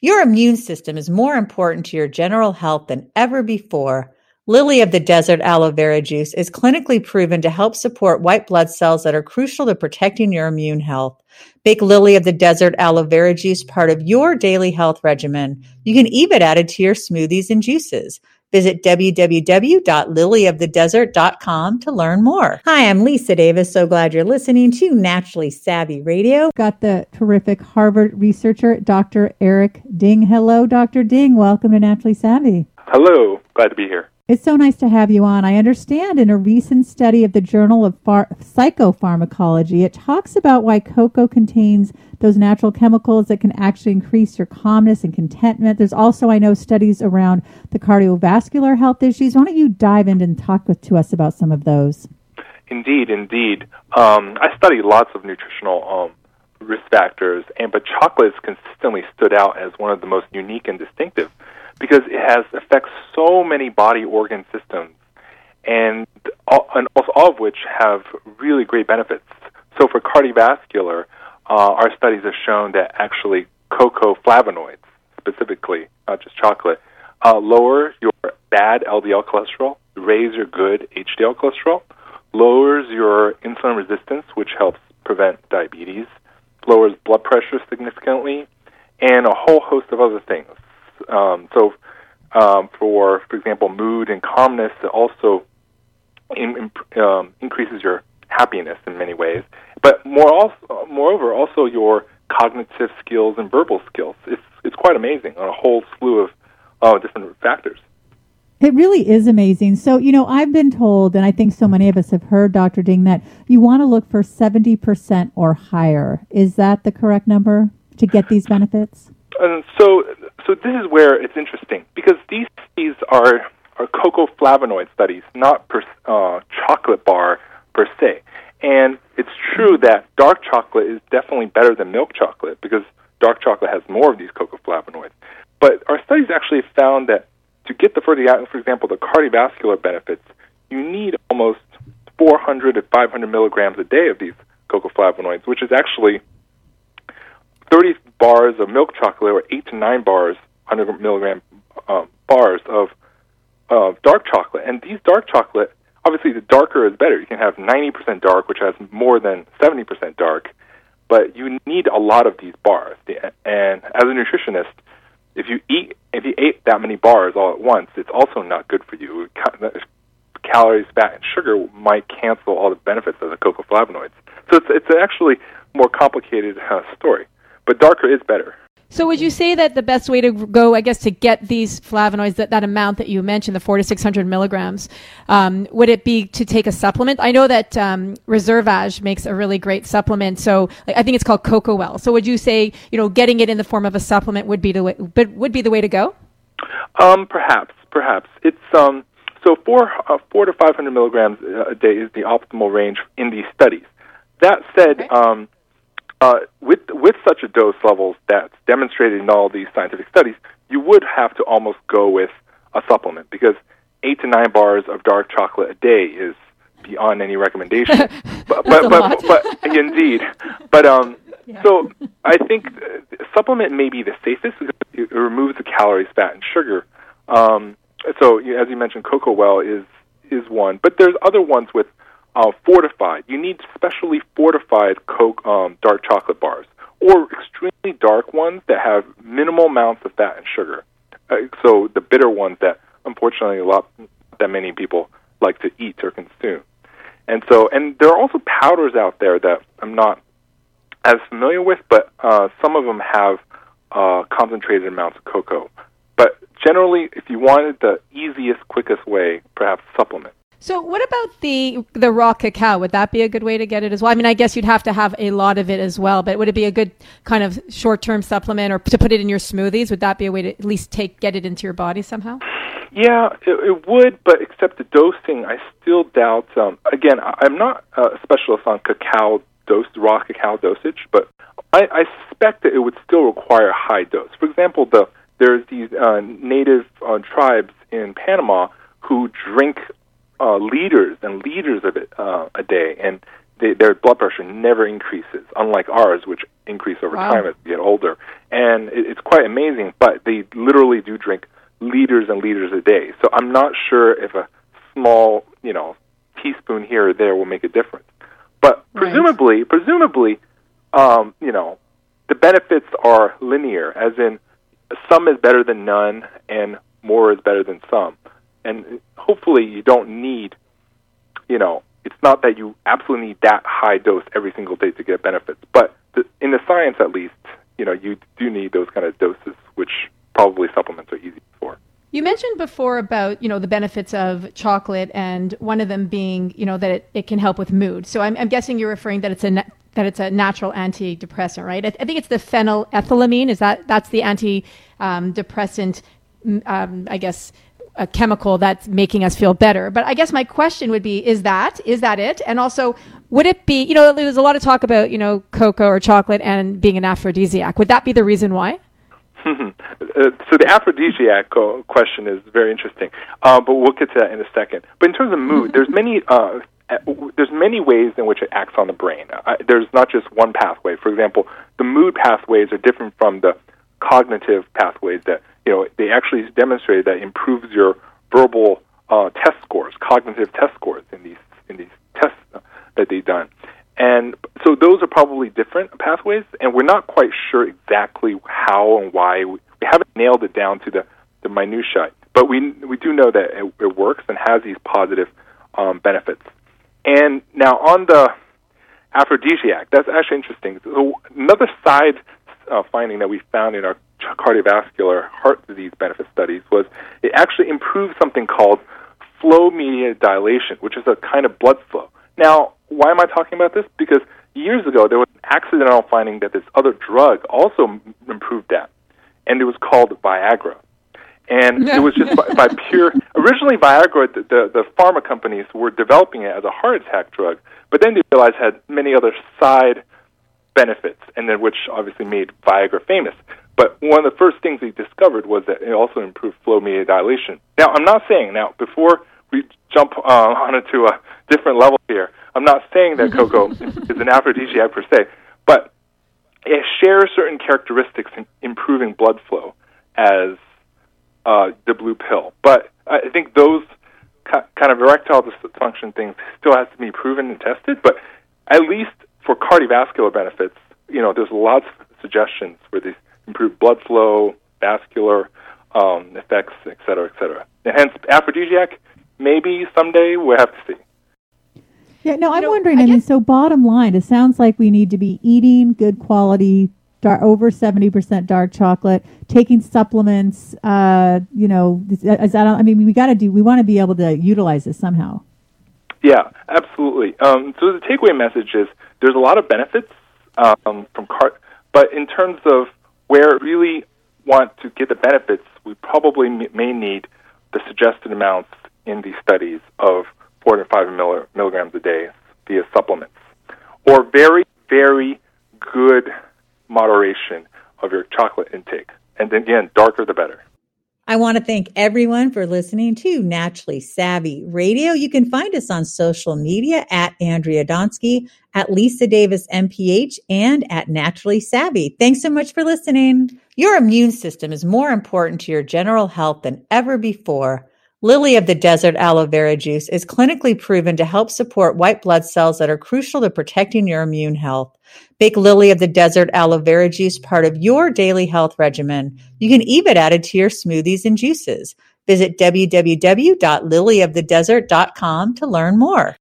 Your immune system is more important to your general health than ever before. Lily of the Desert aloe vera juice is clinically proven to help support white blood cells that are crucial to protecting your immune health. Make Lily of the Desert aloe vera juice part of your daily health regimen. You can even add it to your smoothies and juices. Visit www.lilyofthedesert.com to learn more. Hi, I'm Lisa Davis. So glad you're listening to Naturally Savvy Radio. Got the terrific Harvard researcher, Dr. Eric Ding. Hello, Dr. Ding. Welcome to Naturally Savvy. Hello. Glad to be here. It's so nice to have you on. I understand in a recent study of the Journal of Phar- Psychopharmacology, it talks about why cocoa contains those natural chemicals that can actually increase your calmness and contentment. There's also, I know, studies around the cardiovascular health issues. Why don't you dive in and talk with, to us about some of those? Indeed, indeed. Um, I study lots of nutritional um, risk factors, and but chocolate has consistently stood out as one of the most unique and distinctive because it has affects so many body organ systems, and all, and also all of which have really great benefits. So for cardiovascular, uh, our studies have shown that actually cocoa flavonoids, specifically, not just chocolate, uh, lower your bad LDL cholesterol, raise your good HDL cholesterol, lowers your insulin resistance, which helps prevent diabetes, lowers blood pressure significantly, and a whole host of other things. Um, so, um, for for example, mood and calmness, it also in, in, um, increases your happiness in many ways. But more also, moreover, also your cognitive skills and verbal skills. It's it's quite amazing on a whole slew of uh, different factors. It really is amazing. So, you know, I've been told, and I think so many of us have heard, Dr. Ding, that you want to look for 70% or higher. Is that the correct number to get these benefits? And so, so this is where it's interesting because these studies are are cocoa flavonoid studies, not per, uh, chocolate bar per se. And it's true that dark chocolate is definitely better than milk chocolate because dark chocolate has more of these cocoa flavonoids. But our studies actually found that to get the, for, the, for example, the cardiovascular benefits, you need almost 400 to 500 milligrams a day of these cocoa flavonoids, which is actually 30 bars of milk chocolate or 8 to 9 bars, 100 milligram uh, bars of uh, dark chocolate. And these dark chocolate, obviously, the darker is better. You can have 90% dark, which has more than 70% dark, but you need a lot of these bars. And as a nutritionist, if you eat if you ate that many bars all at once, it's also not good for you. Calories, fat, and sugar might cancel all the benefits of the cocoa flavonoids. So it's it's actually more complicated uh, story, but darker is better. So would you say that the best way to go, I guess, to get these flavonoids, that, that amount that you mentioned, the four to six hundred milligrams, um, would it be to take a supplement? I know that um, Reserveage makes a really great supplement. So like, I think it's called Cocoa Well. So would you say, you know, getting it in the form of a supplement would be the way, but would be the way to go? Um, perhaps, perhaps it's um, so four uh, four to five hundred milligrams a day is the optimal range in these studies. That said. Okay. Um, uh, with with such a dose levels that's demonstrated in all these scientific studies, you would have to almost go with a supplement because eight to nine bars of dark chocolate a day is beyond any recommendation. but but but, but, but, indeed, but um, yeah. so I think supplement may be the safest because it removes the calories, fat, and sugar. Um, so as you mentioned, cocoa well is is one, but there's other ones with uh, fortified. You need specially fortified Coke um, dark chocolate bars, or extremely dark ones that have minimal amounts of fat and sugar. Uh, so the bitter ones that unfortunately a lot that many people like to eat or consume. And so, and there are also powders out there that I'm not as familiar with, but uh, some of them have uh, concentrated amounts of cocoa. But generally, if you wanted the easiest, quickest way, perhaps supplement. So, what about the the raw cacao? Would that be a good way to get it as well? I mean, I guess you'd have to have a lot of it as well, but would it be a good kind of short term supplement or to put it in your smoothies? Would that be a way to at least take get it into your body somehow? Yeah, it, it would, but except the dosing, I still doubt. Um, again, I'm not a specialist on cacao dose, raw cacao dosage, but I, I suspect that it would still require a high dose. For example, the there's these uh, native uh, tribes in Panama who drink uh, liters and liters of it uh, a day, and they, their blood pressure never increases, unlike ours, which increase over Wow. time as you get older, and it, it's quite amazing. But they literally do drink liters and liters a day. So I'm not sure if a small, you know, teaspoon here or there will make a difference. But Right. presumably, presumably, um, you know, the benefits are linear, as in some is better than none, and more is better than some. And hopefully, you don't need, you know, it's not that you absolutely need that high dose every single day to get benefits. But the, in the science, at least, you know, you do need those kind of doses, which probably supplements are easy for. You mentioned before about you know the benefits of chocolate, and one of them being you know that it, it can help with mood. So I'm, I'm guessing you're referring that it's a that it's a natural antidepressant, right? I, I think it's the phenylethylamine. Is that that's the antidepressant? Um, I guess a chemical that's making us feel better. But I guess my question would be: Is that is that it? And also, would it be? You know, there's a lot of talk about you know cocoa or chocolate and being an aphrodisiac. Would that be the reason why? Uh, so the aphrodisiac question is very interesting, uh, but we'll get to that in a second. But in terms of mood, there's many uh, uh, there's many ways in which it acts on the brain. Uh, there's not just one pathway. For example, the mood pathways are different from the cognitive pathways that you know they actually demonstrated that improves your verbal uh, test scores, cognitive test scores in these in these tests that they've done. And so those are probably different pathways, and we're not quite sure exactly how and why. We, haven't nailed it down to the, the minutiae, but we we do know that it, it works and has these positive um, benefits. And now on the aphrodisiac, that's actually interesting. So another side uh, finding that we found in our cardiovascular heart disease benefit studies was it actually improved something called flow mediated dilation, which is a kind of blood flow. Now, why am I talking about this? Because years ago there was an accidental finding that this other drug also m- improved that, and it was called Viagra. And it was just by, by pure. Originally, Viagra, the, the the pharma companies were developing it as a heart attack drug, but then they realized it had many other side benefits, and then which obviously made Viagra famous. But one of the first things they discovered was that it also improved flow mediated dilation. Now, I'm not saying now before we jump uh, onto a different level here. I'm not saying that cocoa is an aphrodisiac per se, but it shares certain characteristics in improving blood flow as uh, the blue pill. But I think those kind of erectile dysfunction things still has to be proven and tested. But at least for cardiovascular benefits, you know, there's lots of suggestions for these improved blood flow, vascular um, effects, et cetera, et cetera. And hence, aphrodisiac, maybe someday we'll have to see. Yeah, no, I'm know, wondering. I I, mean, so bottom line, it sounds like we need to be eating good quality, dark, over seventy percent dark chocolate, taking supplements. Uh, you know, is, is that? I mean, we got to do. We want to be able to utilize this somehow. Yeah, absolutely. Um, so the takeaway message is there's a lot of benefits um, from car, but in terms of where really want to get the benefits, we probably may need the suggested amounts in these studies of four to five milligrams a day via supplements, or very, very good moderation of your chocolate intake. And again, darker the better. I want to thank everyone for listening to Naturally Savvy Radio. You can find us on social media at Andrea Donsky, at Lisa Davis MPH, and at Naturally Savvy. Thanks so much for listening. Your immune system is more important to your general health than ever before. Lily of the Desert aloe vera juice is clinically proven to help support white blood cells that are crucial to protecting your immune health. Make Lily of the Desert aloe vera juice part of your daily health regimen. You can even add it to your smoothies and juices. Visit www.lilyofthedesert.com to learn more.